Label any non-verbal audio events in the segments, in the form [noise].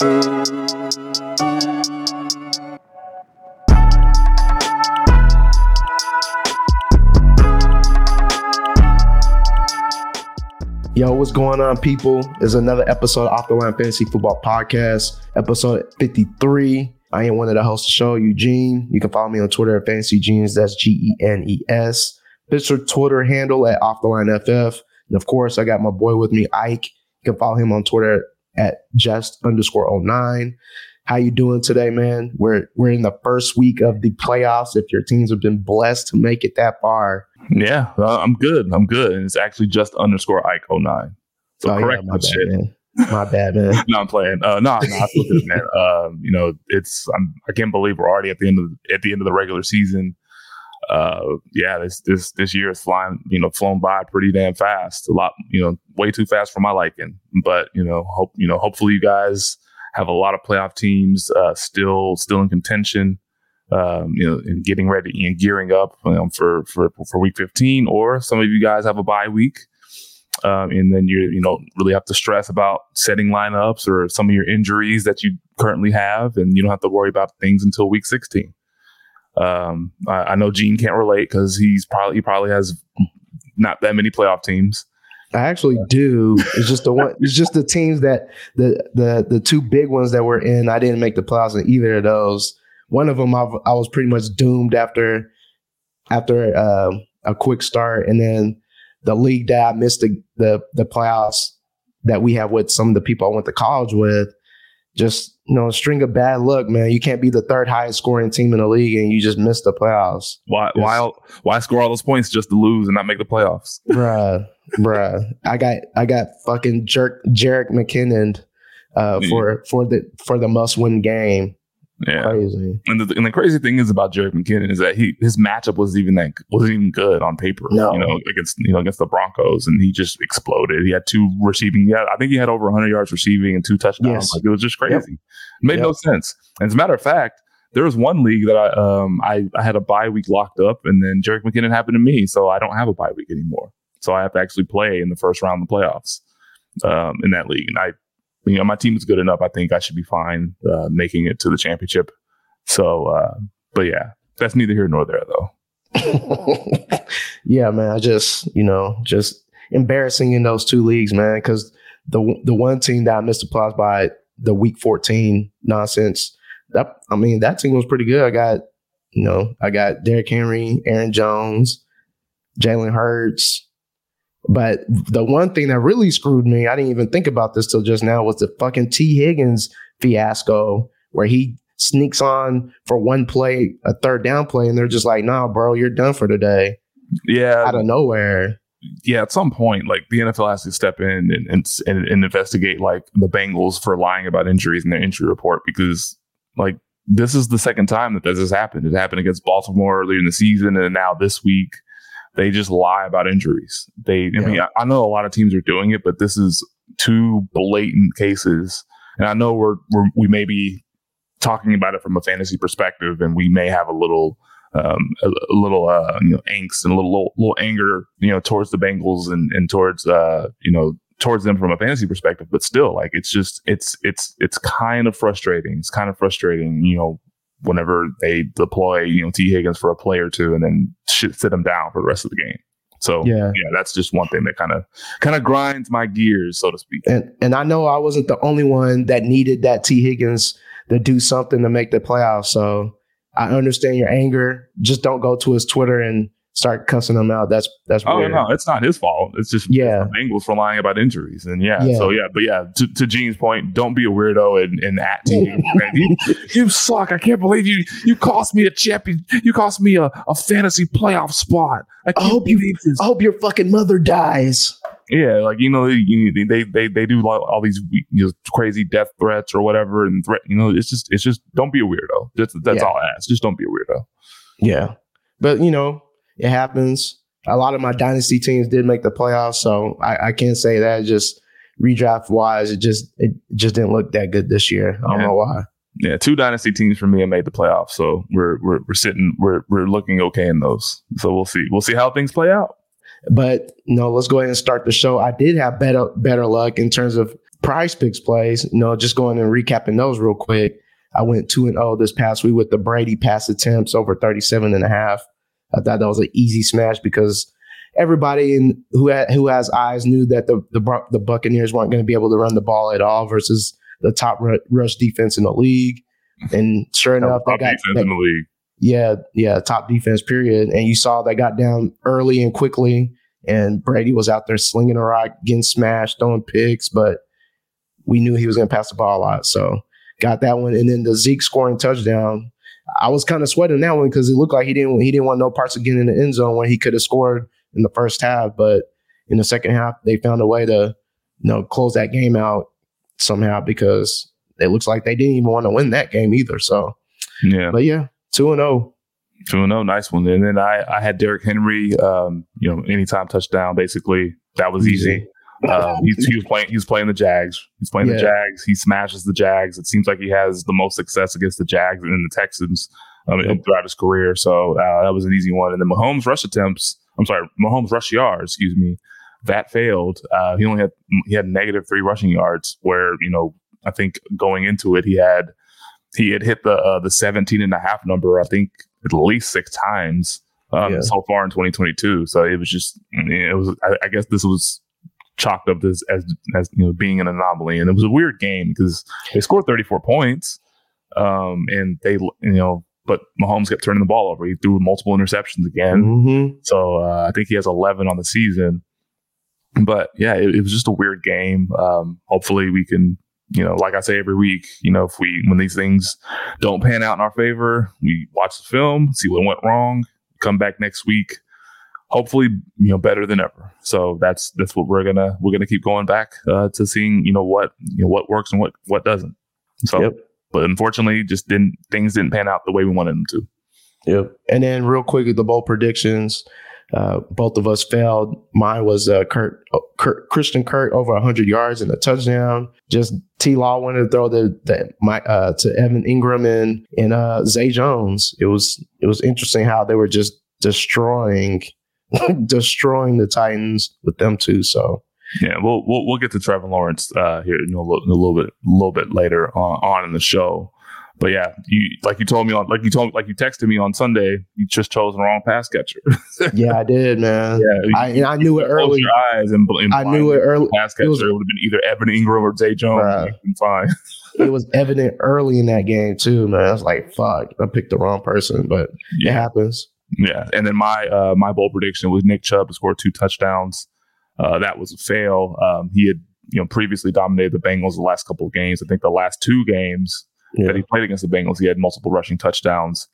Yo, what's going on, people? It's another episode of Off the Line Fantasy Football Podcast, episode 53. I am one of the hosts of the show, Eugene. You can follow me on Twitter at Fantasy Genes. That's G E N E S. Mr. Twitter handle at Off the Line FF. And of course, I got my boy with me, Ike. You can follow him on Twitter at just underscore 09. How you doing today, man? We're we're in the first week of the playoffs. If your teams have been blessed to make it that far, Yeah, uh, I'm good. I'm good. And it's actually just underscore Ike 09. So Oh, yeah, correct my bad, shit. man. My bad, man. [laughs] No, I'm playing. Uh, no, no, I feel good, man. [laughs] Um, you know, it's I'm, I can't believe we're already at the end of at the end of the regular season. Uh, yeah, this this this year is flying. You know, flown by pretty damn fast. A lot, you know, way too fast for my liking. But you know, hope you know, hopefully you guys have a lot of playoff teams uh, still still in contention. Um, you know, and getting ready and gearing up um, for for for week 15, or some of you guys have a bye week um, and then you you know really have to stress about setting lineups or some of your injuries that you currently have, and you don't have to worry about things until week 16. Um, I, I know Gene can't relate because he's probably he probably has not that many playoff teams. I actually do. It's just the one. It's just the teams that the the the two big ones that were in. I didn't make the playoffs in either of those. One of them, I, I was pretty much doomed after after um, a quick start, and then the league that I missed the, the the playoffs that we have with some of the people I went to college with. Just you know, a string of bad luck, man. You can't be the third highest scoring team in the league and you just miss the playoffs. Why why why score all those points just to lose and not make the playoffs? [laughs] bruh, bruh. I got I got fucking jerk Jerick McKinnon uh, Yeah. for for the for the must win game. Yeah. Crazy. And the, and the crazy thing is about Jerick McKinnon is that he his matchup was even that wasn't even good on paper. No. You know, against you know against the Broncos, and he just exploded. He had two receiving. Yeah, I think he had over 100 yards receiving and two touchdowns. Yes. Like it was just crazy. Yep. It made no sense. And as a matter of fact, there was one league that I um I, I had a bye week locked up, and then Jerick McKinnon happened to me, so I don't have a bye week anymore. So I have to actually play in the first round of the playoffs um, in that league, and I. You know, my team is good enough. I think I should be fine uh, making it to the championship. So, uh, but yeah, that's neither here nor there, though. [laughs] yeah, man. I just you know just embarrassing in those two leagues, man. Because the the one team that I missed the playoffs by the week fourteen nonsense. That I mean that team was pretty good. I got you know I got Derrick Henry, Aaron Jones, Jalen Hurts. But the one thing that really screwed me, I didn't even think about this till just now, was the fucking Tee Higgins fiasco where he sneaks on for one play, a third down play, and they're just like, nah, bro, you're done for today. Yeah, Out of nowhere. yeah. At some point, like the NFL has to step in and, and and investigate like the Bengals for lying about injuries in their injury report because like this is the second time that this has happened. It happened against Baltimore earlier in the season, and now this week they just lie about injuries. They, I mean, I, I know a lot of teams are doing it, but this is two blatant cases, and I know we're, we're we may be talking about it from a fantasy perspective, and we may have a little um, a, a little uh, you know angst and a little, little little anger you know towards the Bengals and and towards uh, you know towards them from a fantasy perspective. But still, like it's just it's it's it's kind of frustrating. It's kind of frustrating, you know. Whenever they deploy, you know, Tee Higgins for a play or two, and then shit, sit him down for the rest of the game. So Yeah. yeah, that's just one thing that kind of kind of grinds my gears, so to speak. And and I know I wasn't the only one that needed that Tee Higgins to do something to make the playoffs. So I understand your anger. Just don't go to his Twitter and start cussing him out. That's that's Oh weird. no, it's not his fault. It's just Yeah. the Bengals for lying about injuries, and yeah, Yeah. so yeah, but yeah, to, to Gene's point, don't be a weirdo and, and at [laughs] man. You, you suck. I can't believe you you cost me a champion. You cost me a, a fantasy playoff spot. I can't hope you- this. I hope your fucking mother dies. Yeah, like you know, you, they they they do all these you know, crazy death threats or whatever, and threat. You know, it's just it's just don't be a weirdo. That's that's yeah. all I ask. Just don't be a weirdo. Yeah, but you know, it happens. A lot of my dynasty teams did make the playoffs, so I, I can't say that. Just redraft wise, it just it just didn't look that good this year. I don't yeah. know why. Yeah, two dynasty teams for me have made the playoffs, so we're we're we're sitting we're we're looking okay in those. So we'll see we'll see how things play out. But no, let's go ahead and start the show. I did have better better luck in terms of prize picks plays. You know, just going and recapping those real quick. I went 2 and 0 this past week with the Brady pass attempts over 37 and a half. I thought that was an easy smash because everybody in who had, who has eyes knew that the the, the Buccaneers weren't going to be able to run the ball at all versus the top rush defense in the league. And sure enough, they got that, in the league. Yeah, yeah, top defense period. And you saw they got down early and quickly, and Brady was out there slinging a rock, getting smashed, throwing picks, but we knew he was going to pass the ball a lot. So got that one, and then the Zeke scoring touchdown. I was kind of sweating that one because it looked like he didn't he didn't want no parts of getting in the end zone when he could have scored in the first half, but in the second half they found a way to you know close that game out somehow because it looks like they didn't even want to win that game either. So yeah, but yeah, two and zero. Oh. Two and zero, nice one. And then I I had Derrick Henry, um, you know, anytime touchdown. Basically, that was easy. Um, he, he, was playing. He was playing the Jags. He's playing yeah. the Jags. He smashes the Jags. It seems like he has the most success against the Jags and the Texans um, throughout his career. So uh, that was an easy one. And then Mahomes' rush attempts. I'm sorry, Mahomes' rush yards. Excuse me. That failed. Uh, he only had he had negative three rushing yards. Where you know I think going into it he had he had hit the uh, the 17 and a half number. I think at least six times um, yeah. so far in 2022. So it was just it was I, I guess this was chalked up as, as, as you know being an anomaly, and it was a weird game because they scored 34 points, um, and they you know. But Mahomes kept turning the ball over. He threw multiple interceptions again. Mm-hmm. So uh, I think he has 11 on the season. But yeah, it, it was just a weird game. Um, hopefully, we can you know, like I say every week, you know, if we when these things don't pan out in our favor, we watch the film, see what went wrong, come back next week, hopefully you know better than ever so that's that's what we're gonna we're gonna keep going back uh, to seeing you know what you know what works and what what doesn't so yep. but unfortunately just didn't things didn't pan out the way we wanted them to yep and then real quick the bowl predictions uh, both of us failed. Mine was uh, Kurt, uh, Kurt, Christian Kirk over 100 yards and a touchdown. Just T. Law wanted to throw the, the my uh, to Evan Engram and and uh, Zay Jones. It was it was interesting how they were just destroying [laughs] destroying the Titans with them too. So yeah, we'll we'll, we'll get to Trevor Lawrence uh, here in a, little, in a little bit a little bit later on, on in the show. But yeah, you like you told me on like you told like you texted me on Sunday. You just chose the wrong pass catcher. [laughs] yeah, I did, man. Yeah, I, I knew it early. Your eyes and, and I knew it early. Pass catcher it, was, it would have been either Evan Engram or Zay Jones. Right. Fine. [laughs] it was evident early in that game too, man. I was like, "Fuck, I picked the wrong person," but yeah. it happens. Yeah, and then my uh, my bold prediction was Nick Chubb to score two touchdowns. Uh, that was a fail. Um, he had you know previously dominated the Bengals the last couple of games. I think the last two games yeah. that he played against the Bengals, he had multiple rushing touchdowns.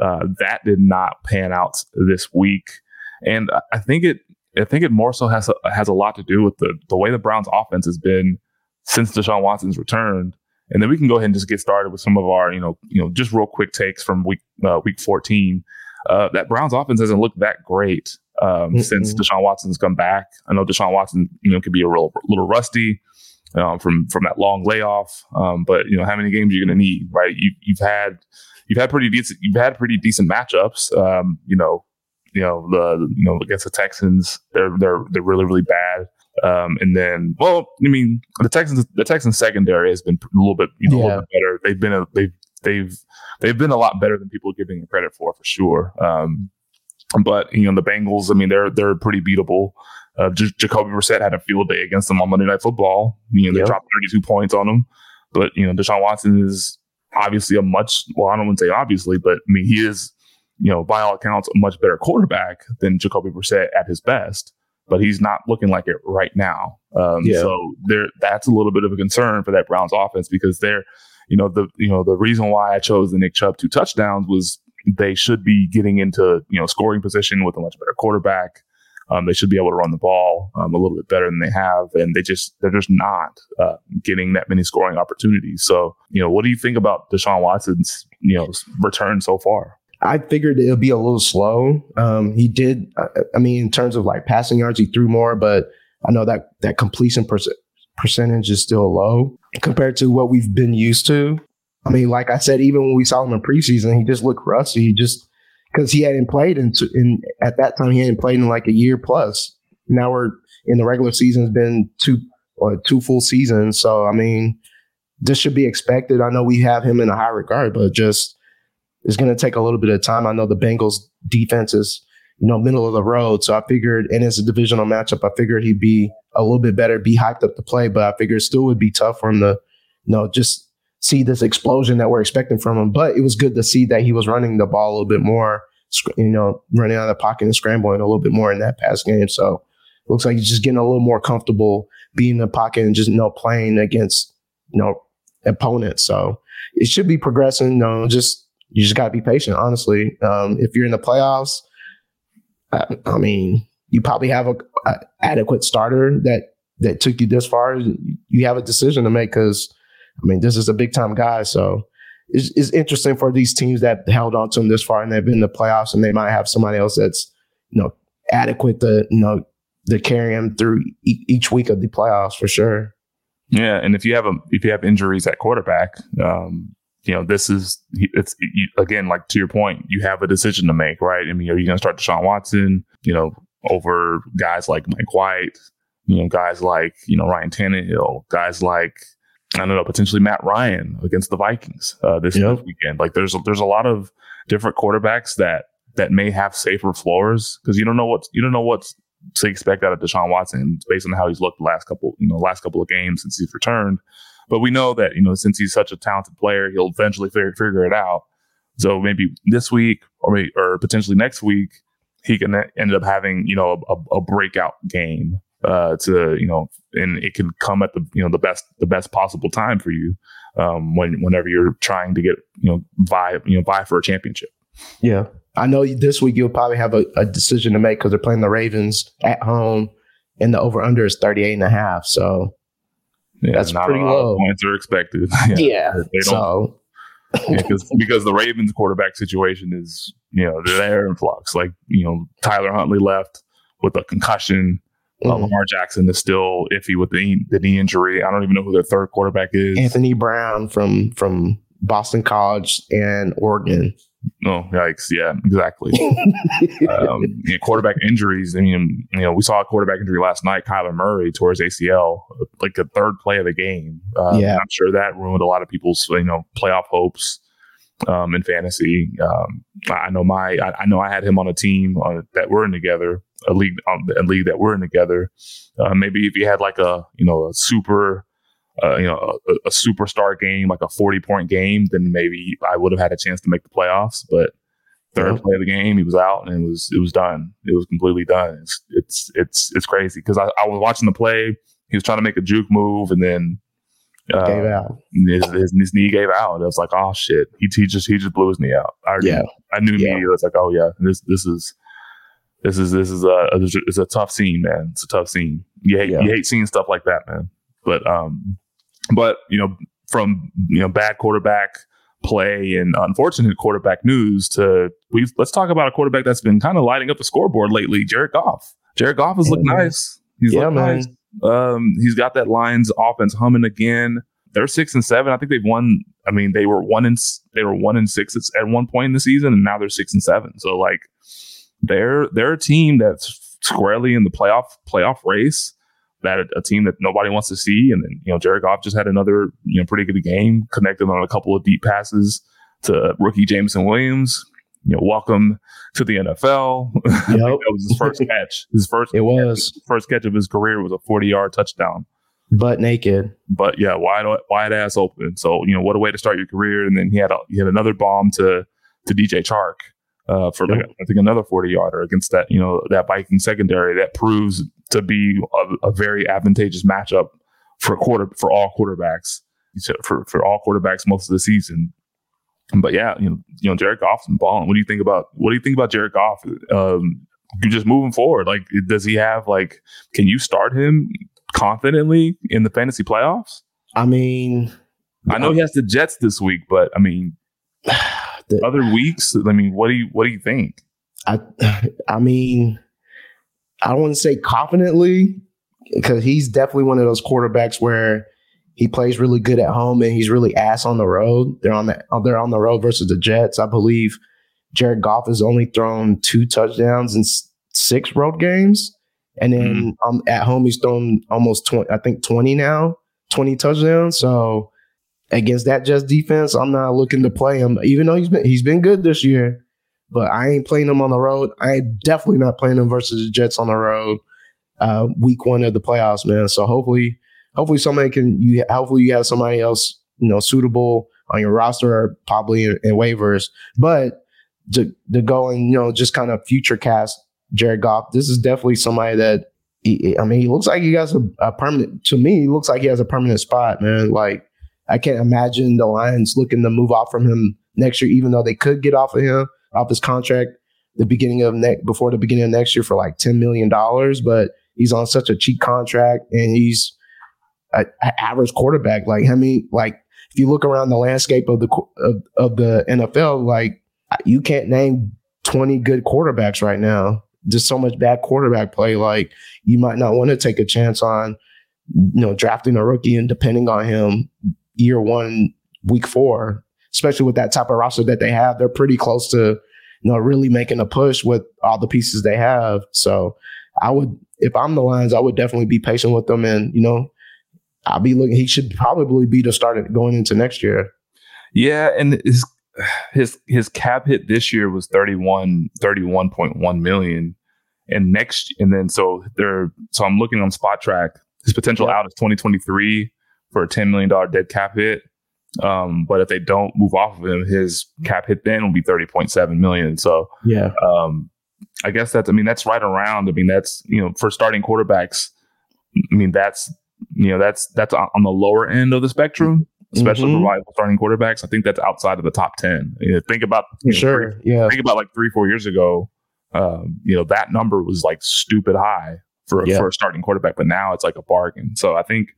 Uh, that did not pan out this week, and I think it I think it more so has a, has a lot to do with the the way the Browns offense has been since Deshaun Watson's returned. And then we can go ahead and just get started with some of our, you know, you know, just real quick takes from week uh, week 14 uh, that Browns offense hasn't looked that great um, since Deshaun Watson's come back. I know Deshaun Watson, you know, could be a real little rusty um, from from that long layoff, um, but you know, how many games are you going to need, right? You, you've had you've had pretty decent you've had pretty decent matchups. Um, you know, you know the you know against the Texans, they're they're they're really really bad. Um, and then, well, I mean, the Texans, the Texans secondary has been a little bit, you know, yeah. a little bit better. They've been a, they've they've they've been a lot better than people are giving them credit for, for sure. Um, but you know the Bengals, I mean, they're they're pretty beatable. Uh, J- Jacoby Brissett had a field day against them on Monday Night Football. You know, they yep. dropped 32 points on them. But you know, Deshaun Watson is obviously a much well, I don't want to say obviously, but I mean, he is you know by all accounts a much better quarterback than Jacoby Brissett at his best. But he's not looking like it right now. Um, yeah. So there, that's a little bit of a concern for that Browns offense because they're you know the you know the reason why I chose the Nick Chubb two touchdowns was they should be getting into you know scoring position with a much better quarterback. Um, they should be able to run the ball um, a little bit better than they have, and they just they're just not uh, getting that many scoring opportunities. So, you know, what do you think about Deshaun Watson's you know return so far? I figured it would be a little slow. Um, he did. I mean, in terms of like passing yards, he threw more, but I know that that completion percentage is still low compared to what we've been used to. I mean, like I said, even when we saw him in preseason, he just looked rusty. He just because he hadn't played in, in at that time he hadn't played in like a year plus. Now we're in the regular season has been two or two full seasons. So I mean, this should be expected. I know we have him in a high regard, but just it's going to take a little bit of time. I know the Bengals defense is you know middle of the road, so I figured, and it's a divisional matchup. I figured he'd be a little bit better, be hyped up to play, but I figured still would be tough for him to you know just see this explosion that we're expecting from him. But it was good to see that he was running the ball a little bit more, you know, running out of the pocket and scrambling a little bit more in that pass game. So looks like he's just getting a little more comfortable being in the pocket and just you know playing against you know opponents. So it should be progressing. You know, just you just got to be patient. Honestly, um, if you're in the playoffs, I, I mean, you probably have a, a, adequate starter that that took you this far. You have a decision to make because I mean, this is a big time guy. So it's, it's interesting for these teams that held on to him this far and they've been in the playoffs and they might have somebody else that's, you know, adequate to, you know, to carry him through e- each week of the playoffs for sure. Yeah. And if you have a, if you have injuries at quarterback, um, you know, this is, it's you, again, like to your point, you have a decision to make, right? I mean, are you going to start Deshaun Watson, you know, over guys like Mike White, you know, guys like, you know, Ryan Tannehill, guys like, I don't know, potentially Matt Ryan against the Vikings uh, this, yep. weekend. Like there's there's a lot of different quarterbacks that that may have safer floors because you don't know what you don't know what to expect out of Deshaun Watson based on how he's looked the last couple you know last couple of games since he's returned. But we know that you know since he's such a talented player, he'll eventually figure, figure it out. So maybe this week or maybe, or potentially next week, he can end up having you know a, a breakout game uh, to you know, and it can come at the you know the best the best possible time for you um, when whenever you're trying to get you know vie you know vie for a championship. Yeah, I know this week you'll probably have a, a decision to make because they're playing the Ravens at home, and the over under is 38 and a half. So yeah, that's pretty low. points are expected. [laughs] yeah, yeah they don't. So. because because the Ravens quarterback situation is you know they're in flux. Like you know Tyler Huntley left with a concussion. Uh, mm-hmm. Lamar Jackson is still iffy with the, the knee injury. I don't even know who their third quarterback is. Anthony Brown from from Boston College and Oregon. Oh, yikes. Yeah, exactly. [laughs] um, you know, quarterback injuries. I mean, you know, we saw a quarterback injury last night. Kyler Murray tore his ACL, like the third play of the game. Um, yeah. I'm sure that ruined a lot of people's, you know, playoff hopes um, in fantasy. Um, I know my, I, I, know I had him on a team uh, that we're in together a league um, a league that we're in together. Uh, maybe if you had like a you know a super uh, you know a, a, superstar game like a 40 point game then maybe I would have had a chance to make the playoffs but third yeah. play of the game he was out and it was it was done it was completely done it's it's it's, it's crazy because I, I was watching the play he was trying to make a juke move and then uh, gave out. His, his, his, knee gave out. I was like, oh shit. He, he just he just blew his knee out. I, yeah. I knew immediately. Yeah. I was like, oh yeah, this this is this is this is a it's a tough scene, man. It's a tough scene. You hate yeah. you hate seeing stuff like that, man. But um, but you know, from you know bad quarterback play and unfortunate quarterback news to we've let's talk about a quarterback that's been kind of lighting up the scoreboard lately, Jared Goff. Jared Goff has looked nice. He's yeah, man. nice. Um, he's got that Lions offense humming again. They're six and seven. I think they've won. I mean, they were one and they were one and six at one point in the season, and now they're six and seven. So like they're they're a team that's squarely in the playoff playoff race. That a, team that nobody wants to see, and then you know Jared Goff just had another you know pretty good game, connected on a couple of deep passes to rookie Jameson Williams. You know, welcome to the NFL. [laughs] Yep. that was his first catch. His first [laughs] it was catch, first catch of his career was a forty yard touchdown. Butt naked, but yeah, wide wide ass open. So you know what a way to start your career. And then he had a, he had another bomb to to DJ Chark uh, for like, I think another 40 yarder against that, you know, that Viking secondary that proves to be a, a very advantageous matchup for quarter for all quarterbacks for for all quarterbacks most of the season. But yeah, you know, you know, Jared Goff's balling. What do you think about what do you think about Jared Goff? Um, just moving forward, like does he have like can you start him confidently in the fantasy playoffs? I mean, I know he has the Jets this week, but I mean, the, other weeks. I mean, what do you what do you think? I I mean, I don't want to say confidently because he's definitely one of those quarterbacks where he plays really good at home and he's really ass on the road. They're on the they're on the road versus the Jets. I believe Jared Goff has only thrown two touchdowns in six road games, and then mm-hmm. um, at home he's thrown almost twenty. I think twenty now, twenty touchdowns. So against that Jets defense, I'm not looking to play him, even though he's been he's been good this year. But I ain't playing him on the road. I ain't definitely not playing him versus the Jets on the road. Uh, week one of the playoffs, man. So hopefully, hopefully somebody can you. Hopefully you have somebody else you know suitable on your roster or probably in, in waivers. But to to go and you know just kind of future cast Jared Goff, this is definitely somebody that. I mean, he looks like he has a, a permanent. To me, he looks like he has a permanent spot, man. Like I can't imagine the Lions looking to move off from him next year, even though they could get off of him off his contract the beginning of next before the beginning of next year for like ten million dollars. But he's on such a cheap contract and he's an average quarterback. Like I mean, like if you look around the landscape of the of, of the NFL, like you can't name twenty good quarterbacks right now. Just so much bad quarterback play. Like you might not want to take a chance on, you know, drafting a rookie and depending on him year one, week four, especially with that type of roster that they have. They're pretty close to, you know, really making a push with all the pieces they have. So I would, if I'm the Lions, I would definitely be patient with them. And, you know, I'll be looking, he should probably be the starter going into next year. Yeah. And his, his, his cap hit this year was 31, 31.1 million. And next, and then so they're, so I'm looking on Spotrac. His potential out is 2023 for a $10 million dead cap hit. Um, but if they don't move off of him, his cap hit then will be 30.7 million. So, yeah. Um, I guess that's, I mean, that's right around. I mean, that's, you know, for starting quarterbacks, I mean, that's, you know, that's, that's on the lower end of the spectrum, especially mm-hmm. for rival starting quarterbacks. I think that's outside of the top 10. You know, think about, you know, sure. Three, yeah. Think about like three, four years ago, um, you know, that number was like stupid high for, yeah. for a starting quarterback, but now it's like a bargain. So I think,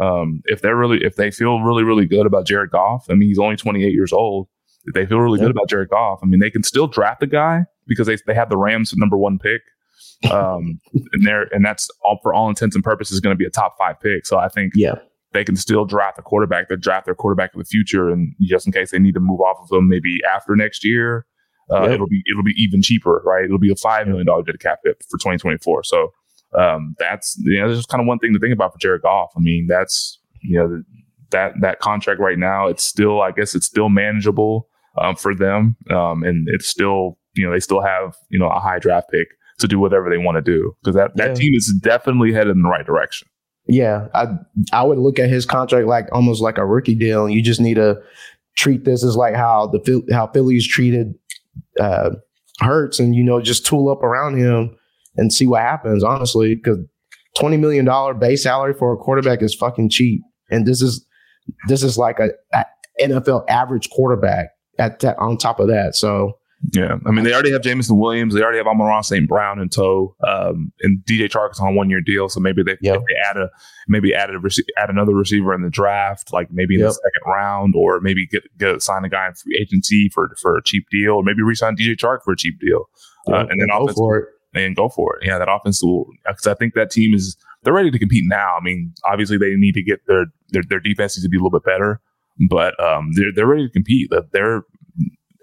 um, if they're really, if they feel really, really good about Jared Goff, I mean, he's only 28 years old. If they feel really yeah. good about Jared Goff, I mean, they can still draft a guy because they, they have the Rams number one pick. [laughs] Um, and they're, and that's all for all intents and purposes going to be a top five pick. So I think, yeah, they can still draft a quarterback. They draft their quarterback of the future, and just in case they need to move off of them, maybe after next year, uh, yep. it'll be it'll be even cheaper, right? It'll be a five million dollar dead cap hit for 2024. So um, that's you know, just kind of one thing to think about for Jared Goff. I mean, that's you know that that contract right now. It's still, I guess, it's still manageable um, for them, um, and it's still you know they still have you know a high draft pick to do whatever they want to do because that that yeah. team is definitely headed in the right direction. Yeah, I I would look at his contract like almost like a rookie deal. You just need to treat this as like how the how Phillies treated uh, Hurts, and you know just tool up around him and see what happens, honestly, because $20 million base salary for a quarterback is fucking cheap. And this is, this is like a, a NFL average quarterback at that, on top of that. So, yeah, I mean, they already have Jameson Williams. They already have Amon St. Brown in tow, um, and DJ Chark is on a one year deal. So maybe they, yep. they add a maybe add a add another receiver in the draft, like maybe in yep. the second round, or maybe get get sign a guy in free agency for for a cheap deal, or maybe resign DJ Chark for a cheap deal, uh, and then go for it and go for it. Yeah, that offense will because I think that team is they're ready to compete now. I mean, obviously they need to get their their, their defense needs to be a little bit better, but um, they're they're ready to compete. That they're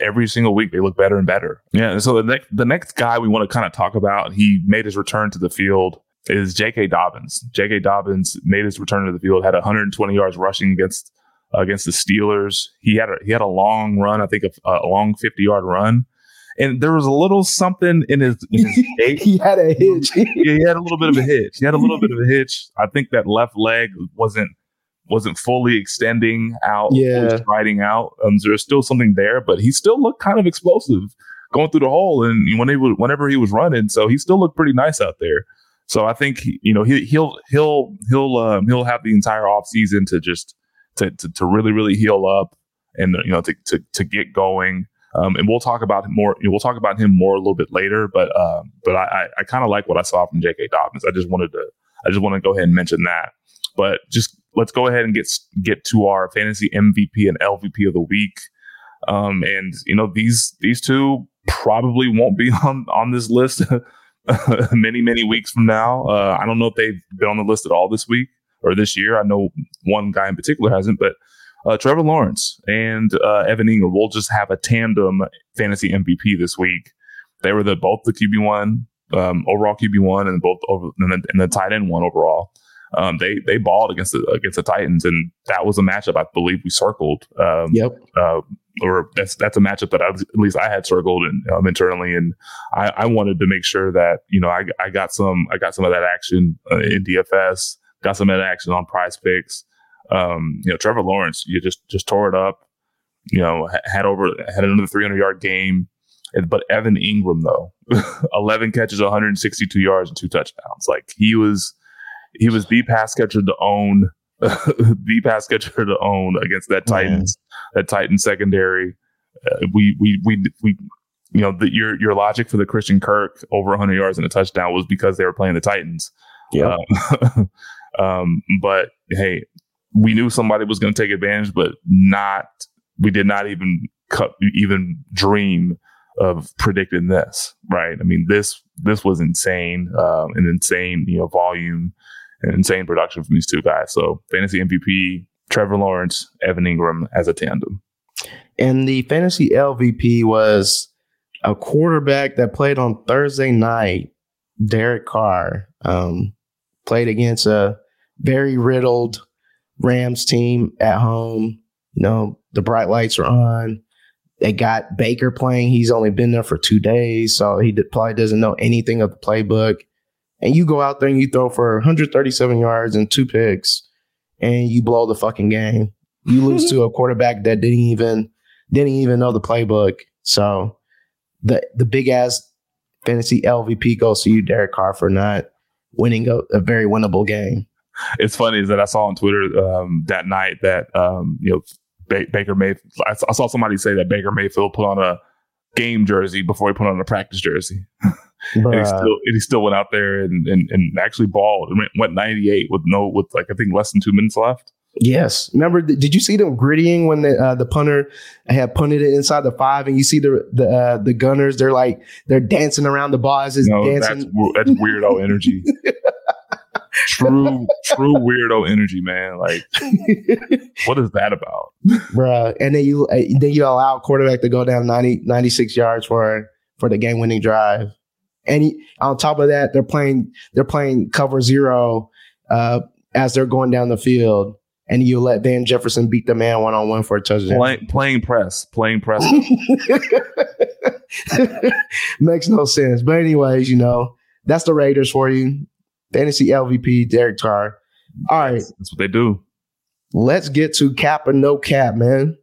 every single week they look better and better. Yeah. And so the next the next guy we want to kind of talk about, he made his return to the field is J.K. Dobbins. J.K. Dobbins made his return to the field, had 120 yards rushing against against the Steelers. He had a he had a long run, I think a, a long 50 yard run and there was a little something in his, in his [laughs] he had a hitch. [laughs] yeah, he had a little bit of a hitch. He had a little bit of a hitch. I think that left leg wasn't wasn't fully extending out, yeah, striding out. Um, there's still something there, but he still looked kind of explosive going through the hole, and when he was, whenever he was running, so he still looked pretty nice out there. So I think you know he, he'll he'll he'll um, he'll have the entire off season to just to, to to really really heal up and you know to to to get going Um, and we'll talk about him more. We'll talk about him more a little bit later. But uh, but I, I, kind of like what I saw from J.K. Dobbins. I just wanted to I just want to go ahead and mention that. But just let's go ahead and get get to our fantasy MVP and LVP of the week. Um, and you know these these two probably won't be [laughs] on on this list [laughs] many many weeks from now. Uh, I don't know if they've been on the list at all this week or this year. I know one guy in particular hasn't, but uh, Trevor Lawrence and uh, Evan Engram will just have a tandem fantasy MVP this week. They were the both the QB one um, overall QB one and both over and the, and the tight end one overall. Um, they they balled against the against the Titans, and that was a matchup I believe we circled. Um, yep. Uh, or that's that's a matchup that I, at least I had circled and, um, internally, and I, I, wanted to make sure that you know I, I got some I got some of that action uh, in DFS, got some of that action on Prize Picks. Um, you know, Trevor Lawrence, you just just tore it up. You know, had over had another 300 yard game, but Evan Engram though, [laughs] 11 catches, 162 yards, and two touchdowns. Like he was he was the pass catcher to own, [laughs] the pass catcher to own against that Titans, that Titan secondary. Uh, we we we we you know the, your your logic for the Christian Kirk over 100 yards and a touchdown was because they were playing the Titans. Yeah. Um, [laughs] um, but hey, we knew somebody was going to take advantage, but not. We did not even cut, even dream of predicting this, right? I mean, this this was insane, um, an insane you know volume and insane production from these two guys. So fantasy MVP Trevor Lawrence, Evan Engram as a tandem. And the fantasy LVP was a quarterback that played on Thursday night, Derek Carr. Um, played against a very riddled Rams team at home. You know, the bright lights are on. They got Baker playing. He's only been there for two days, so he probably doesn't know anything of the playbook. And you go out there and you throw for 137 yards and two picks, and you blow the fucking game. You lose [laughs] to a quarterback that didn't even didn't even know the playbook. So the the big ass fantasy LVP goes to you, Derek Carr, for not winning a, a very winnable game. It's funny is that I saw on Twitter um, that night that um, you know ba- Baker Mayfield. I, I, saw somebody say that Baker Mayfield put on a game jersey before he put on a practice jersey. [laughs] and, he still, and he still went out there and, and, and actually balled and went, went 98 with no with like I think less than two minutes left. Yes. Remember, did you see them griddying when the uh, the punter had punted it inside the five, and you see the the uh, the gunners? They're like they're dancing around the ball as it's no, dancing. That's, that's weirdo energy. [laughs] true, true weirdo energy, man. Like, [laughs] what is that about, bruh? And then you uh, then you allow quarterback to go down 90, 96 yards for for the game winning drive, and he, on top of that, they're playing they're playing cover zero uh, as they're going down the field. And you let Van Jefferson beat the man one on one for a touchdown. Play, playing press, playing press. [laughs] Makes no sense. But anyways, you know that's the Raiders for you. Fantasy LVP, Derek Carr. All right. That's what they do. Let's get to cap or no cap, man.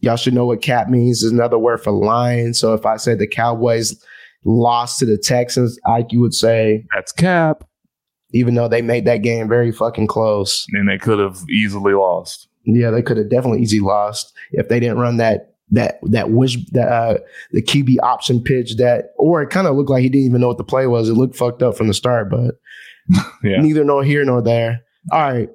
Y'all should know what cap means. It's another word for lion. So if I said the Cowboys lost to the Texans, Ike, you would say that's cap. Even though they made that game very fucking close. And they could have easily lost. Yeah, they could have definitely easily lost if they didn't run that that that wish that uh, the QB option pitch that, or it kind of looked like he didn't even know what the play was. It looked fucked up from the start, but [laughs] yeah. neither nor here nor there. All right,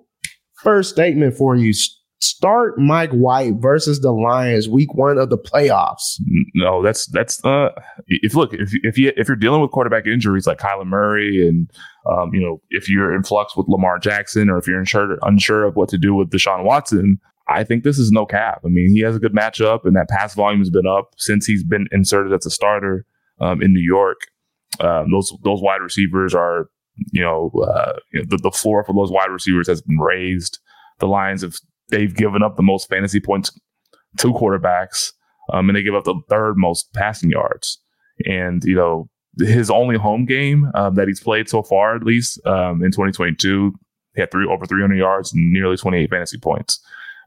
first statement for you: Start Mike White versus the Lions, week one of the playoffs. No, that's that's uh, if look if if you if you're dealing with quarterback injuries like Kyler Murray and um, you know if you're in flux with Lamar Jackson or if you're unsure unsure of what to do with Deshaun Watson I think this is no cap. I mean, he has a good matchup, and that pass volume has been up since he's been inserted as a starter um, in New York. Um, those those wide receivers are, you know, uh, you know the, the floor for those wide receivers has been raised. The Lions have they've given up the most fantasy points to quarterbacks, um, and they give up the third most passing yards. And you know, his only home game uh, that he's played so far, at least um, in 2022, he had three over 300 yards and nearly 28 fantasy points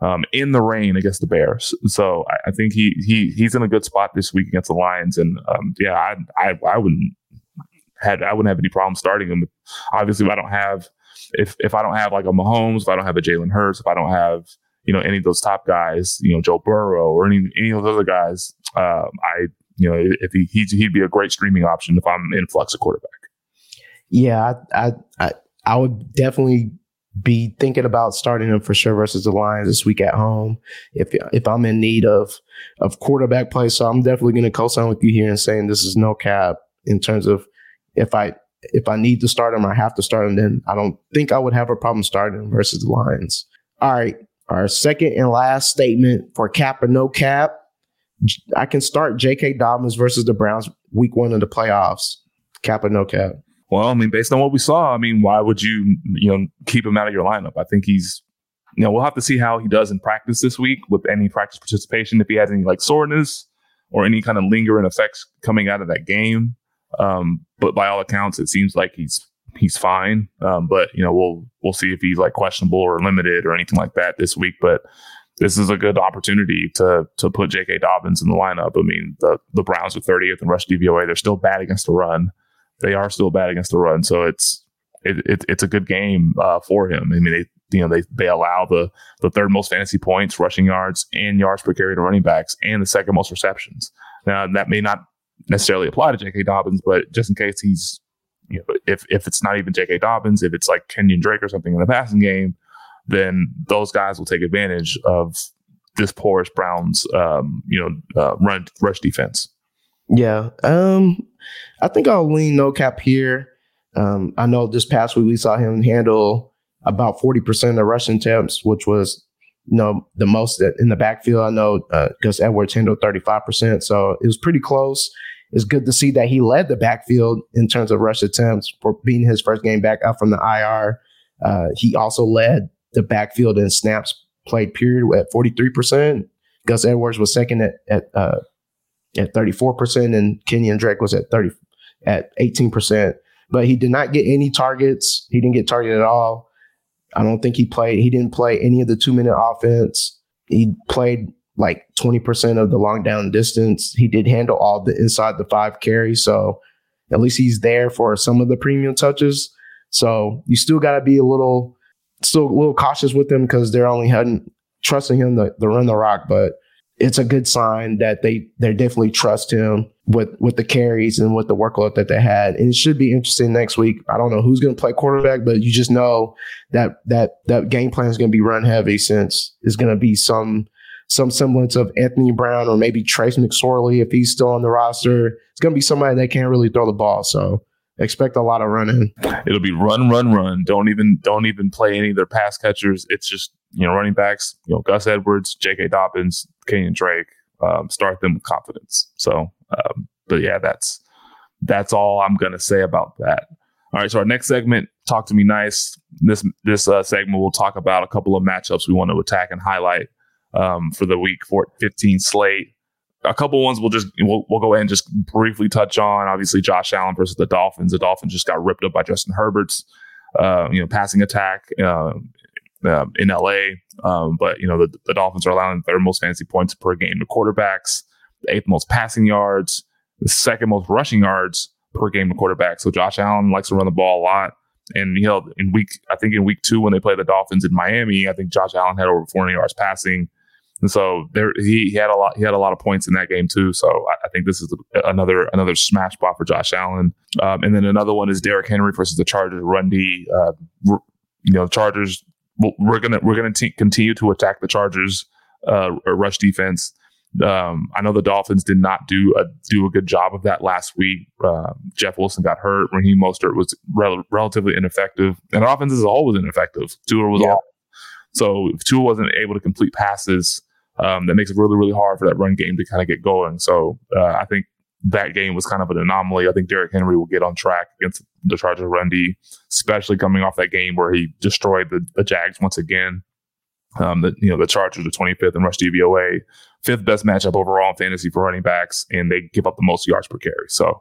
um, in the rain against the Bears. So I, I, think he he he's in a good spot this week against the Lions. And um, yeah, I, I I wouldn't had I wouldn't have any problem starting him. Obviously, if I don't have if if I don't have like a Mahomes, if I don't have a Jalen Hurts, if I don't have you know any of those top guys, you know Joe Burrow or any any of those other guys, um, I you know if he he'd, he'd be a great streaming option if I'm in flux at quarterback. Yeah, I I I would definitely be thinking about starting him for sure versus the Lions this week at home. If if I'm in need of of quarterback play, so I'm definitely going to co-sign with you here and saying this is no cap in terms of if I if I need to start him, I have to start him. Then I don't think I would have a problem starting him versus the Lions. All right, our second and last statement for cap or no cap. I can start J.K. Dobbins versus the Browns week one of the playoffs. Cap or no cap. Well, I mean, based on what we saw, I mean, why would you, you know, keep him out of your lineup? I think he's, you know, we'll have to see how he does in practice this week with any practice participation. If he has any like soreness or any kind of lingering effects coming out of that game. Um, but by all accounts, it seems like he's he's fine. Um, but you know, we'll we'll see if he's like questionable or limited or anything like that this week. But this is a good opportunity to to put J.K. Dobbins in the lineup. I mean, the the Browns are 30th in rush DVOA. They're still bad against the run they are still bad against the run. So it's it, it it's a good game uh, for him. I mean, they you know they they allow the the third most fantasy points, rushing yards, and yards per carry to running backs, and the second most receptions. Now that may not necessarily apply to J.K. Dobbins, but just in case he's you know if if it's not even J.K. Dobbins, if it's like Kenyon Drake or something in the passing game, then those guys will take advantage of this porous Browns um, you know uh, run rush defense. Yeah. Um, I think I'll lean no cap here. Um, I know this past week we saw him handle about 40% of rushing attempts, which was, you know, the most in the backfield. I know uh, Gus Edwards handled 35%. So it was pretty close. It's good to see that he led the backfield in terms of rush attempts for being his first game back up from the IR. Uh, he also led the backfield in snaps played period at 43%. Gus Edwards was second at, at uh, at 34%, and Kenyon Drake was at 30 at 18%. But he did not get any targets. He didn't get targeted at all. I don't think he played. He didn't play any of the two minute offense. He played like 20% of the long down distance. He did handle all the inside the five carries. So at least he's there for some of the premium touches. So you still got to be a little, still a little cautious with him because they're only hadn't trusting him to, to run the rock. But it's a good sign that they they definitely trust him with with the carries and with the workload that they had. And it should be interesting next week. I don't know who's going to play quarterback, but you just know that that that game plan is going to be run heavy since it's going to be some some semblance of Anthony Brown or maybe Trace McSorley if he's still on the roster. It's going to be somebody that can't really throw the ball. So expect a lot of running. It'll be run, run, run. Don't even don't even play any of their pass catchers. It's just you know running backs. You know Gus Edwards, J.K. Dobbins, Kenyon Drake. Um, start them with confidence. So, um, but yeah, that's that's all I'm gonna say about that. All right, so our next segment, talk to me nice. This this uh, segment we'll talk about a couple of matchups we want to attack and highlight um, for the week for 15 slate a couple ones we'll just we'll, we'll go ahead and just briefly touch on. Obviously, Josh Allen versus the Dolphins. The Dolphins just got ripped up by Justin Herbert's uh, you know passing attack uh, uh, in LA. Um, but you know the, the Dolphins are allowing their most fancy points per game to quarterbacks, the eighth most passing yards, the second most rushing yards per game to quarterbacks. So Josh Allen likes to run the ball a lot. And you know, in week, I think in week two when they play the Dolphins in Miami, I think Josh Allen had over 400 yards passing. And so there, he, he had a lot. He had a lot of points in that game too. So I, I think this is another another smash spot for Josh Allen. Um, and then another one is Derrick Henry versus the Chargers. Run D. Uh, you know, the Chargers. We're gonna we're gonna t- continue to attack the Chargers uh, rush defense. Um, I know the Dolphins did not do a do a good job of that last week. Uh, Jeff Wilson got hurt. Raheem Mostert was rel- relatively ineffective, and offense as a whole was ineffective. Tua was yeah. So if Tua wasn't able to complete passes, um, that makes it really, really hard for that run game to kind of get going. So uh, I think that game was kind of an anomaly. I think Derrick Henry will get on track against the Chargers run D, especially coming off that game where he destroyed the, the Jags once again. Um, the you know the Chargers are 25th in rush DVOA, fifth best matchup overall in fantasy for running backs, and they give up the most yards per carry. So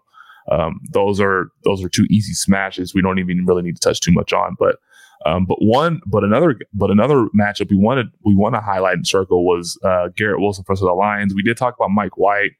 um, those are those are two easy smashes. We don't even really need to touch too much on, but um, but one, but another, but another matchup we wanted we want to highlight and circle was uh, Garrett Wilson versus the Lions. We did talk about Mike White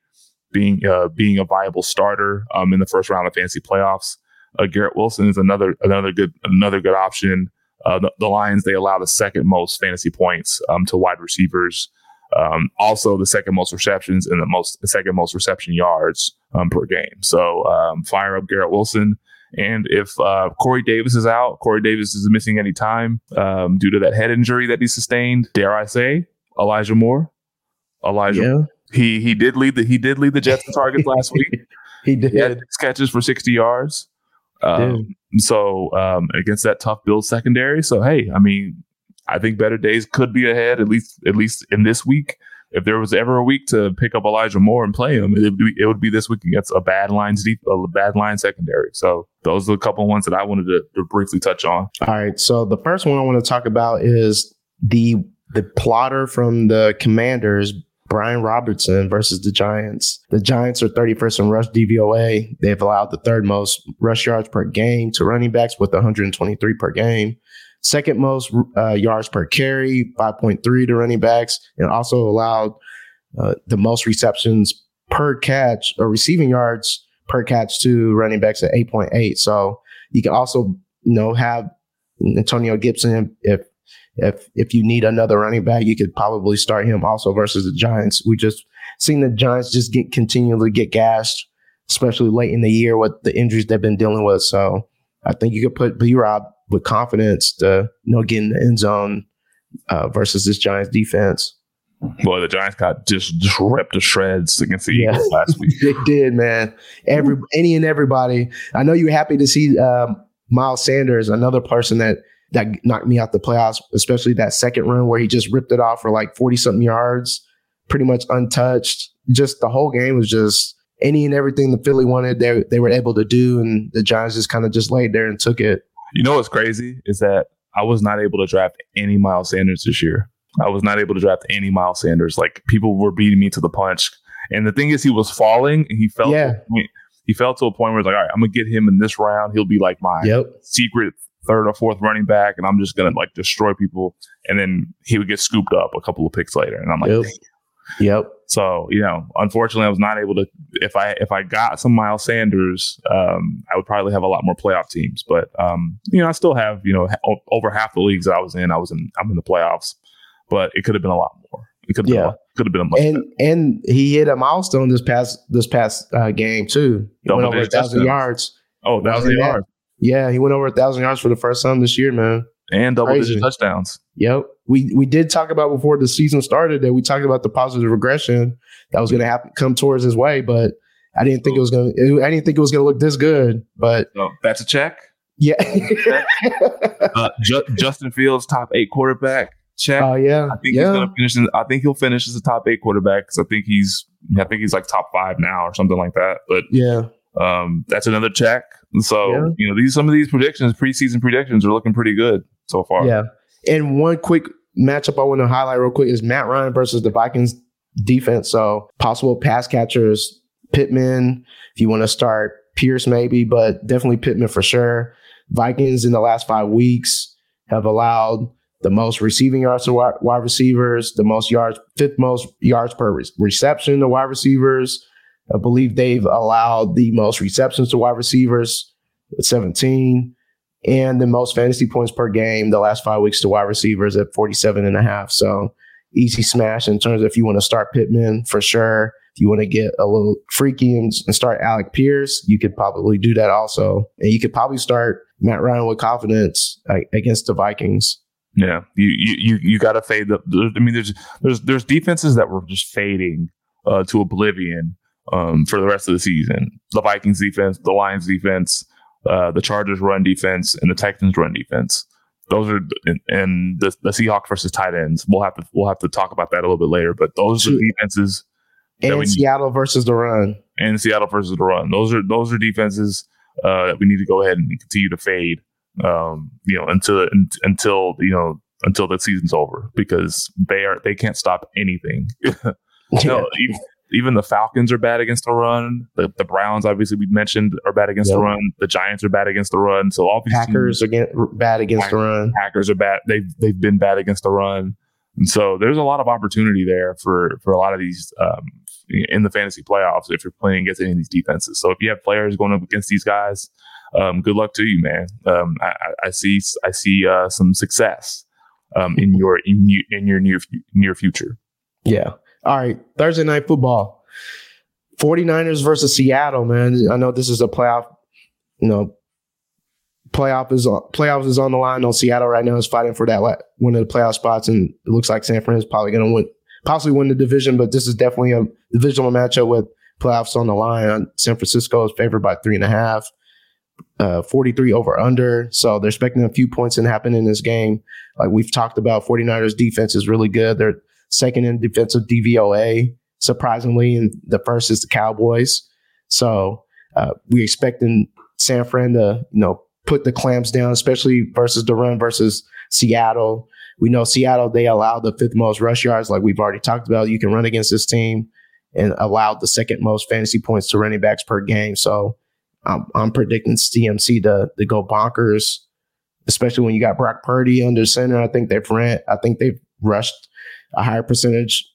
being uh, being a viable starter um, in the first round of fantasy playoffs. Uh, Garrett Wilson is another another good another good option. Uh, the, the, Lions they allow the second most fantasy points um, to wide receivers. Um, also, the second most receptions and the most the second most reception yards um, per game. So um, fire up Garrett Wilson. And if uh, Corey Davis is out, Corey Davis is missing any time um, due to that head injury that he sustained. Dare I say, Elijah Moore? Elijah, yeah. He he did lead the he did lead the Jets in targets last week. [laughs] he did. He had six catches for sixty yards. Um, so um, against that tough Bill secondary. So hey, I mean, I think better days could be ahead. At least at least in this week. If there was ever a week to pick up Elijah Moore and play him, it would be, it would be this week against a bad lines deep, a bad line secondary. So those are a couple ones that I wanted to, to briefly touch on. All right. So the first one I want to talk about is the the plotter from the Commanders Brian Robinson versus the Giants. The Giants are 31st in rush DVOA. They've allowed the third most rush yards per game to running backs with 123 per game. Second most uh, yards per carry, 5.3 to running backs, and also allowed uh, the most receptions per catch or receiving yards per catch to running backs at 8.8. So you can also, you know, have Antonio Gibson if if if you need another running back, you could probably start him also versus the Giants. We just seen the Giants just get continually get gashed, especially late in the year with the injuries they've been dealing with. So I think you could put B Rob with confidence to you know get in the end zone uh, versus this Giants defense. Boy, the Giants got just, just ripped to shreds against the yeah. Eagles last week. [laughs] they did, man. Every any and everybody. I know you're happy to see um, Miles Sanders, another person that that knocked me out the playoffs, especially that second run where he just ripped it off for like 40 something yards, pretty much untouched. Just the whole game was just any and everything the Philly wanted, they, they were able to do. And the Giants just kind of just laid there and took it. You know what's crazy is that I was not able to draft any Miles Sanders this year. I was not able to draft any Miles Sanders. Like people were beating me to the punch. And the thing is, he was falling and he fell. Yeah. he fell to a point where it's like, all right, I'm gonna get him in this round. He'll be like my yep. secret third or fourth running back, and I'm just gonna like destroy people. And then he would get scooped up a couple of picks later, and I'm like, yep. yep. So you know, unfortunately, I was not able to. If I if I got some Miles Sanders, um, I would probably have a lot more playoff teams. But um, you know, I still have you know ha- over half the leagues I was in. I was in. I'm in the playoffs, but it could have been a lot more. It could have yeah. been. Could have been a much and better. and he hit a milestone this past this past uh, game too. He Double went over a thousand yards. Oh, thousand yards. Yeah, he went over a thousand yards for the first time this year, man. And double Crazy. digit touchdowns. Yep. We we did talk about before the season started that we talked about the positive regression that was going to happen come towards his way, but I didn't think it was going to. I didn't think it was going to look this good. But so that's a check. Yeah. [laughs] uh, Ju- Justin Fields, top eight quarterback. Check. Oh uh, yeah. I think yeah. he's going to finish. In, I think he'll finish as a top eight quarterback because I think he's. I think he's like top five now or something like that. But yeah, um, that's another check. So yeah. you know these some of these predictions, preseason predictions, are looking pretty good so far. Yeah. And one quick matchup I want to highlight real quick is Matt Ryan versus the Vikings defense. So possible pass catchers, Pittman. If you want to start Pierce, maybe, but definitely Pittman for sure. Vikings in the last five weeks have allowed the most receiving yards to wide receivers, the most yards, fifth most yards per reception to wide receivers, I believe they've allowed the most receptions to wide receivers with 17 and the most fantasy points per game the last five weeks to wide receivers at 47 and a half. So easy smash in terms of if you want to start Pittman for sure. If you want to get a little freaky and, start Alec Pierce, you could probably do that also. And you could probably start Matt Ryan with confidence against the Vikings. Yeah, you you you got to fade the. I mean, there's there's there's defenses that were just fading uh, to oblivion um, for the rest of the season. The Vikings defense, the Lions defense, uh, the Chargers run defense, and the Texans run defense. Those are and, the, the Seahawks versus tight ends. We'll have to we'll have to talk about that a little bit later. But those are defenses. And Seattle versus the run. And Seattle versus the run. Those are those are defenses uh, that we need to go ahead and continue to fade. Um, you know, until until you know until the season's over because they are they can't stop anything. [laughs] no, even, even the Falcons are bad against the run. The, the Browns, obviously, we mentioned, are bad against yep. the run. The Giants are bad against the run. So all these Packers teams, are bad against the run. Packers are bad. They've they've been bad against the run, and so there's a lot of opportunity there for for a lot of these um, in the fantasy playoffs if you're playing against any of these defenses. So if you have players going up against these guys, um, good luck to you, man. Um, I, I, see I see uh, some success um, in your in, you, in your near near future. Yeah. All right. Thursday night football. 49ers versus Seattle, man. I know this is a playoff, you know, playoff is on, playoffs is on the line. On Seattle right now is fighting for that one of the playoff spots, and it looks like San Fran is probably going to win, possibly win the division. But this is definitely a divisional matchup with playoffs on the line. San Francisco is favored by three and a half, uh, 43 over under. So they're expecting a few points to happen in this game. Like we've talked about, 49ers defense is really good. They're second in defensive DVOA, surprisingly, and the first is the Cowboys. So uh, we expecting San Fran to, you know, put the clamps down, especially versus the run versus Seattle. We know Seattle, they allow the fifth most rush yards, like we've already talked about. You can run against this team and allowed the second most fantasy points to running backs per game. So I'm, I'm predicting CMC to, to go bonkers, especially when you got Brock Purdy under center. I think they've ran, I think they've rushed a higher percentage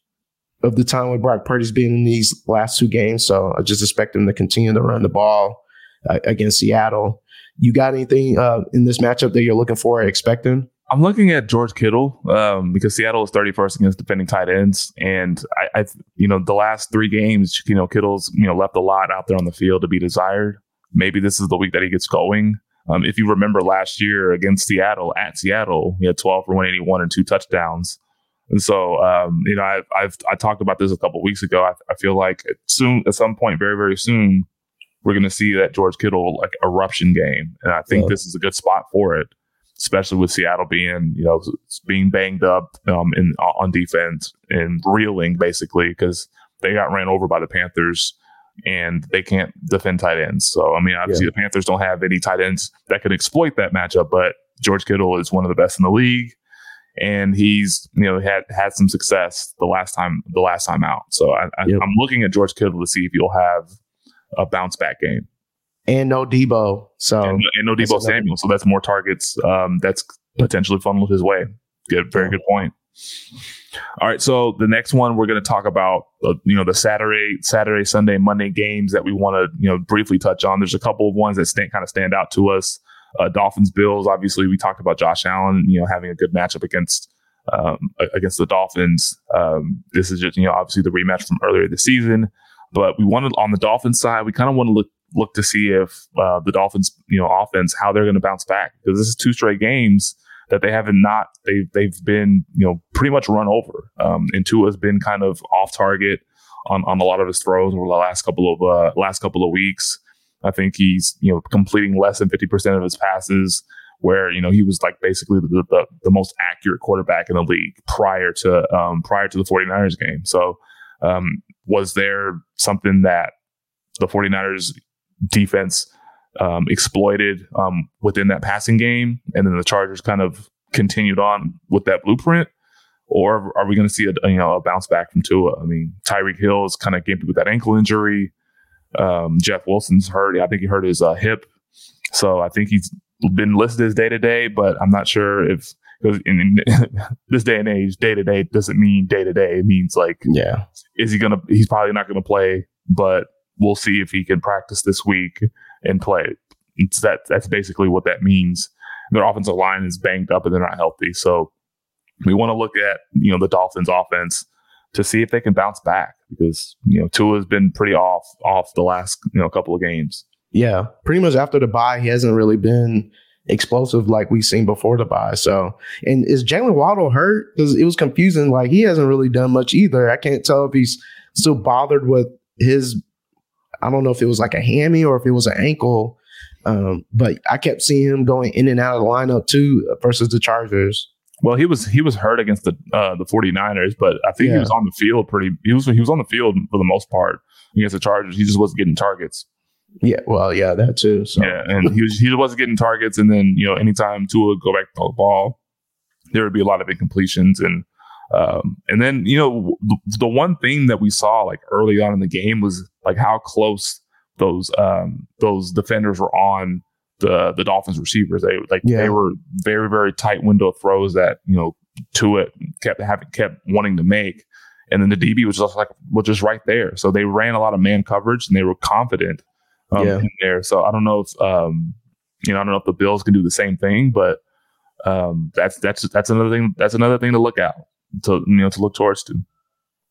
of the time with Brock Purdy's been in these last two games. So I just expect them to continue to run the ball uh, against Seattle. You got anything uh, in this matchup that you're looking for or expecting? I'm looking at George Kittle um, because Seattle is 31st against defending tight ends, and I, I, you know, the last three games, you know, Kittle's you know left a lot out there on the field to be desired. Maybe this is the week that he gets going. Um, if you remember last year against Seattle at Seattle, he had 12 for 181 and two touchdowns. And so, um, you know, I've, I've I talked about this a couple weeks ago. I, I feel like soon, at some point, very very soon, we're going to see that George Kittle like eruption game, and I think yeah. this is a good spot for it especially with Seattle being, you know, being banged up um, in on defense and reeling basically because they got ran over by the Panthers and they can't defend tight ends. So I mean, obviously yeah. the Panthers don't have any tight ends that can exploit that matchup, but George Kittle is one of the best in the league. And he's, you know, had had some success the last time the last time out. So I, I, yep. I'm looking at George Kittle to see if he'll have a bounce back game and no Deebo. So and, and no Deebo Samuel. So that's more targets. Um, that's potentially funneled his way. Good, very good point. All right, so the next one we're going to talk about, uh, you know, the Saturday, Saturday, Sunday, Monday games that we want to, you know, briefly touch on. There's a couple of ones that stand, kind of stand out to us. Uh, Dolphins, Bills. Obviously, we talked about Josh Allen, you know, having a good matchup against um, against the Dolphins. Um, this is just, you know, obviously the rematch from earlier this season. But we wanted on the Dolphins side, we kind of want to look look to see if uh, the Dolphins, you know, offense how they're going to bounce back because this is two straight games that they haven't not they've they've been you know pretty much run over. Um, and Tua has been kind of off target on on a lot of his throws over the last couple of uh, last couple of weeks. I think he's you know completing less than fifty percent of his passes, where you know he was like basically the, the, the most accurate quarterback in the league prior to um, prior to the 49ers game. So um, was there something that the 49ers defense um, exploited um, within that passing game, and then the Chargers kind of continued on with that blueprint, or are we going to see a you know a bounce back from Tua? I mean, Tyreek Hill is kind of gimpy with that ankle injury. Um, Jeff Wilson's hurt. I think he hurt his uh, hip, so I think he's been listed as day to day, but I'm not sure if because in, in [laughs] this day and age, day to day doesn't mean day to day. It means like, yeah, is he gonna? He's probably not gonna play, but we'll see if he can practice this week and play. It's that that's basically what that means. Their offensive line is banged up and they're not healthy. So we want to look at, you know, the Dolphins offense to see if they can bounce back because, you know, Tua has been pretty off off the last, you know, couple of games. Yeah. Pretty much after the bye, he hasn't really been explosive like we've seen before the bye. So, and is Jaylen Waddle hurt? Because it was confusing. Like he hasn't really done much either. I can't tell if he's still bothered with his I don't know if it was like a hammy or if it was an ankle. Um, but I kept seeing him going in and out of the lineup too versus the Chargers. Well, he was he was hurt against the uh, the 49ers, but I think yeah. he was on the field pretty. He was he was on the field for the most part against the Chargers. He just wasn't getting targets. Yeah, well, yeah, that too. So. Yeah, and he was he wasn't getting targets, and then you know anytime Tua would go back to the ball, there would be a lot of incompletions, and um, and then, you know, the, the, one thing that we saw like early on in the game was like how close those um, those defenders were on the the Dolphins receivers. They like yeah. they were very very tight window throws that you know to it kept having kept wanting to make, and then the DB was just like was just right there. So they ran a lot of man coverage and they were confident um, yeah. in there. So I don't know if um, You know, I don't know if the Bills can do the same thing, but um, that's that's that's another thing. That's another thing to look out to you know to look towards to.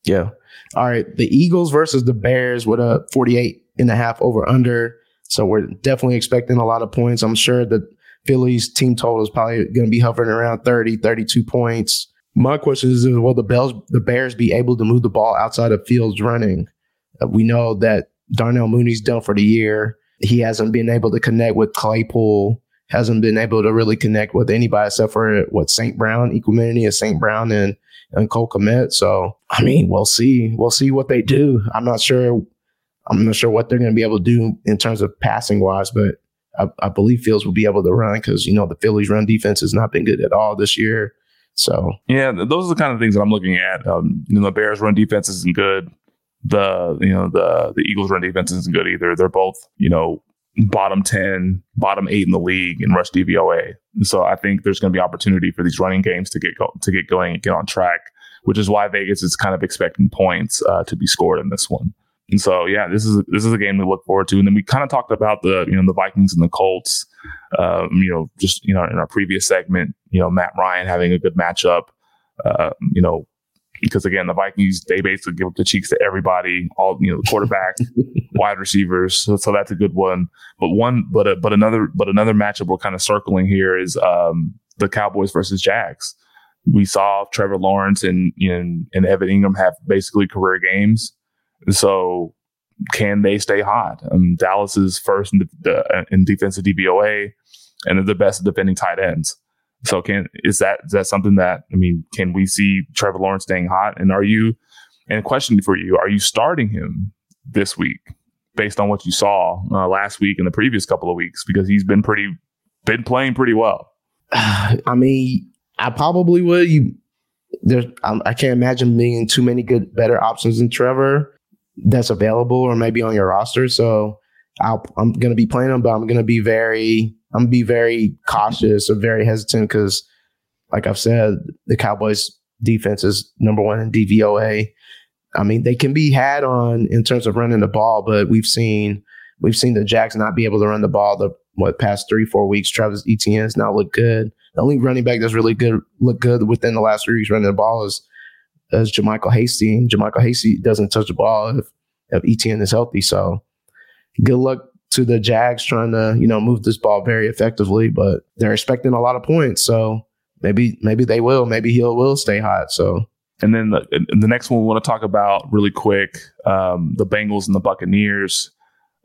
Yeah. All right. The Eagles versus the Bears with a 48 and a half over under. So we're definitely expecting a lot of points. I'm sure that Philly's team total is probably going to be hovering around 30, 32 points. My question is, will the Bears, the Bears be able to move the ball outside of Fields running? Uh, we know that Darnell Mooney's done for the year. He hasn't been able to connect with Claypool, hasn't been able to really connect with anybody except for what St. Brown, Equanimeous St. Brown and, and Cole Kmet. So, I mean, we'll see. We'll see what they do. I'm not sure. I'm not sure what they're going to be able to do in terms of passing wise, but I, I believe Fields will be able to run because, you know, the Philly's run defense has not been good at all this year. So, yeah, those are the kind of things that I'm looking at. Um, you know, the Bears run defense isn't good the you know the the Eagles run defense isn't good either. They're both you know bottom ten, bottom eight in the league in rush DVOA. So I think there's going to be opportunity for these running games to get go, to get going and get on track, which is why Vegas is kind of expecting points uh, to be scored in this one. And so yeah, this is this is a game we look forward to. And then we kind of talked about the you know the Vikings and the Colts. Um, you know, just you know in our previous segment, you know Matt Ryan having a good matchup. Uh, you know, because again, the Vikings they basically give up the cheeks to everybody, all you know, quarterback, [laughs] wide receivers. So, so, that's a good one. But one, but a, but another, but another matchup we're kind of circling here is um, the Cowboys versus Jags. We saw Trevor Lawrence and and, and Evan Engram have basically career games. So can they stay hot? Um, Dallas is first in, the, in defensive DVOA, and they're the best defending tight ends. So can is that is that something that I mean, can we see Trevor Lawrence staying hot? And are you and a question for you, are you starting him this week based on what you saw uh, last week and the previous couple of weeks? Because he's been pretty been playing pretty well. [sighs] I mean, I probably would. You there's I, I can't imagine being too many good better options than Trevor that's available or maybe on your roster. So i am going to be playing him, but I'm going to be very I'm gonna be very cautious or very hesitant because, like I've said, the Cowboys defense is number one in DVOA. I mean, they can be had on in terms of running the ball, but we've seen we've seen the Jags not be able to run the ball the what past three four weeks. Travis Etienne has not looked good. The only running back that's really good look good within the last three weeks running the ball is is JaMycal Hasty. And JaMycal Hasty doesn't touch the ball if if Etienne is healthy. So good luck to the Jags trying to, you know, move this ball very effectively, but they're expecting a lot of points. So maybe maybe they will. Maybe he will stay hot. So and then the, the next one we want to talk about really quick, um, the Bengals and the Buccaneers.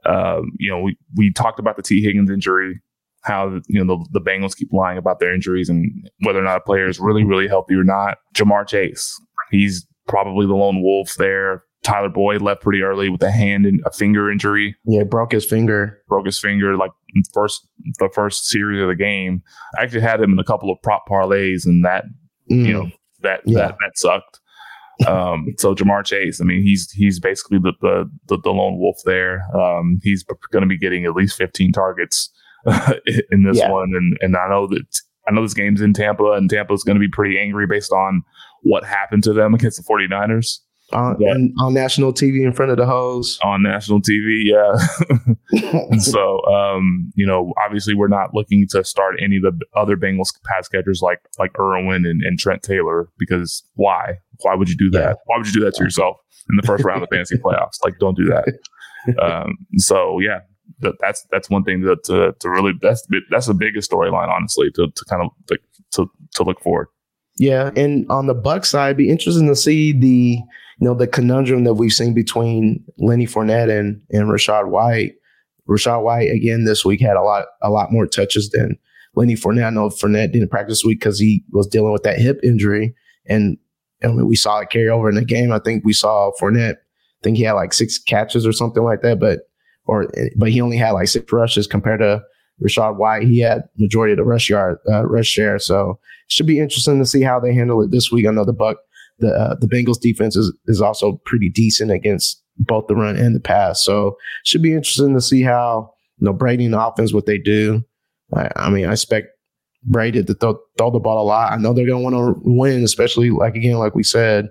Um, you know, we we talked about the Tee Higgins injury, how you know the, the Bengals keep lying about their injuries and whether or not a player is really really healthy or not. Ja'Marr Chase, he's probably the lone wolf there. Tyler Boyd left pretty early with a hand and a finger injury. Yeah, broke his finger. Broke his finger like first the first series of the game. I actually had him in a couple of prop parlays, and that mm. you know that yeah. that that sucked. Um, [laughs] so Ja'Marr Chase, I mean, he's he's basically the the the, the lone wolf there. Um, he's going to be getting at least 15 targets [laughs] in this yeah. one, and and I know that I know this game's in Tampa, and Tampa's going to be pretty angry based on what happened to them against the 49ers on, yeah. on national TV in front of the hose. On national TV, yeah. [laughs] so, um, you know, obviously we're not looking to start any of the other Bengals pass catchers like like Irwin and, and Trent Taylor because why? Why would you do that? Yeah. Why would you do that to yourself in the first round of fantasy [laughs] playoffs? Like, don't do that. [laughs] Um, so yeah, that, that's that's one thing that to, to really that's that's the biggest storyline, honestly, to, to kind of to, to to look forward. Yeah, and on the Buck side, be interesting to see the you know, the conundrum that we've seen between Lenny Fournette and, and Rachaad White. Rachaad White again this week had a lot a lot more touches than Lenny Fournette. I know Fournette didn't practice this week because he was dealing with that hip injury, and and we saw it carry over in the game. I think we saw Fournette. I think he had like six catches or something like that, but or but he only had like six rushes compared to Rachaad White. He had majority of the rush yard uh, rush share, so it should be interesting to see how they handle it this week. I know the Buck the uh, the Bengals defense is is also pretty decent against both the run and the pass. So should be interesting to see how you know Brady and the offense what they do. I, I mean, I expect Brady to throw, throw the ball a lot. I know they're going to want to win, especially like again, like we said,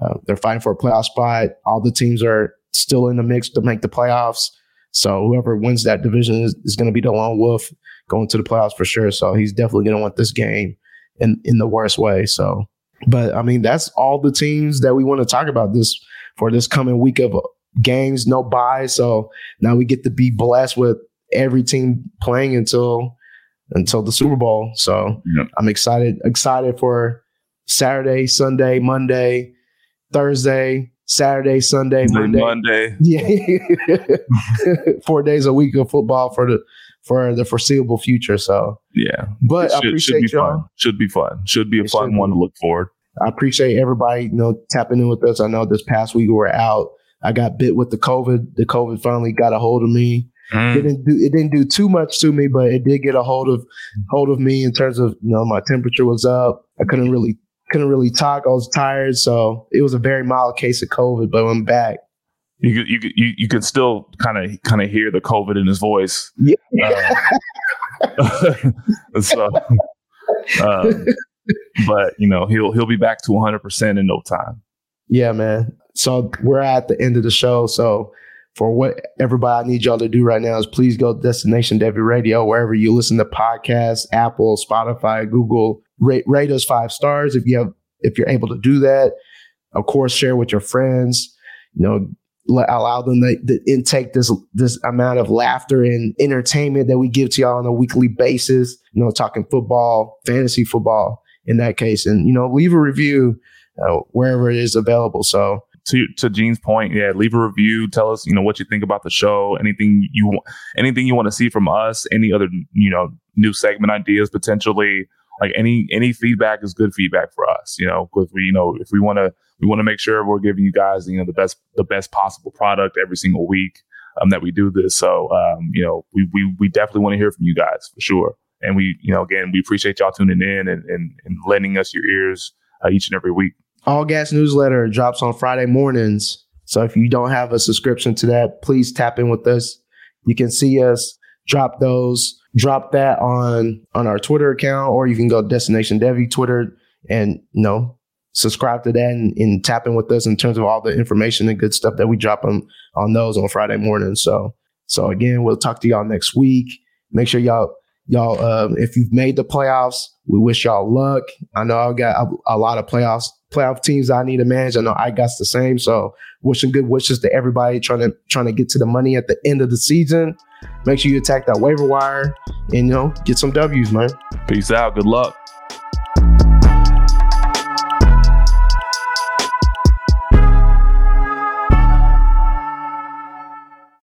uh, they're fighting for a playoff spot. All the teams are still in the mix to make the playoffs. So whoever wins that division is, is going to be the lone wolf going to the playoffs for sure. So he's definitely going to want this game in in the worst way. So, but I mean, that's all the teams that we want to talk about this for this coming week of uh, games, no byes. So now we get to be blessed with every team playing until until the Super Bowl. So yep. I'm excited excited for Saturday, Sunday, Monday, Thursday, Saturday, Sunday, Monday. Monday. Yeah. [laughs] Four days a week of football for the for the foreseeable future. So yeah. But should, I appreciate should y'all. Fun. Should be fun. Should be a it fun one be. to look forward. I appreciate everybody, you know, tapping in with us. I know this past week we were out. I got bit with the COVID. The COVID finally got a hold of me. Mm. It didn't do it didn't do too much to me, but it did get a hold of hold of me in terms of you know my temperature was up. I couldn't really couldn't really talk. I was tired, so it was a very mild case of COVID. But I'm back. You could, you you you could still kind of kind of hear the COVID in his voice. Yeah. Uh, [laughs] so, um, but you know he'll he'll be back to 100 percent in no time. Yeah, man. So we're at the end of the show. So for what everybody I need y'all to do right now is please go to Destination Devy Radio, wherever you listen to podcasts, Apple, Spotify, Google, rate, rate us five stars if you have if you're able to do that. Of course, share with your friends. You know, let, allow them to, to intake this this amount of laughter and entertainment that we give to y'all on a weekly basis. You know, talking football, fantasy football in that case, and you know, leave a review uh, wherever it is available. So to to Gene's point, yeah, leave a review. Tell us, you know, what you think about the show. Anything you anything you want to see from us. Any other, you know, new segment ideas potentially. Like any any feedback is good feedback for us. You know, because we you know if we want to we want to make sure we're giving you guys you know the best the best possible product every single week um, that we do this. So um, you know we we we definitely want to hear from you guys for sure. And we you know again we appreciate y'all tuning in and and, and lending us your ears uh, each and every week. All Gas newsletter drops on Friday mornings. So if you don't have a subscription to that, please tap in with us. You can see us drop those, drop that on on our Twitter account, or you can go Destination Devy Twitter and you know subscribe to that and, and tap in with us in terms of all the information and good stuff that we drop on on those on Friday morning. So so again, we'll talk to y'all next week. Make sure y'all y'all um, if you've made the playoffs, we wish y'all luck. I know I've got a, a lot of playoffs playoff teams I need to manage. I know I got the same. So wishing good wishes to everybody trying to trying to get to the money at the end of the season. Make sure you attack that waiver wire and you know get some W's, man. Peace out. Good luck.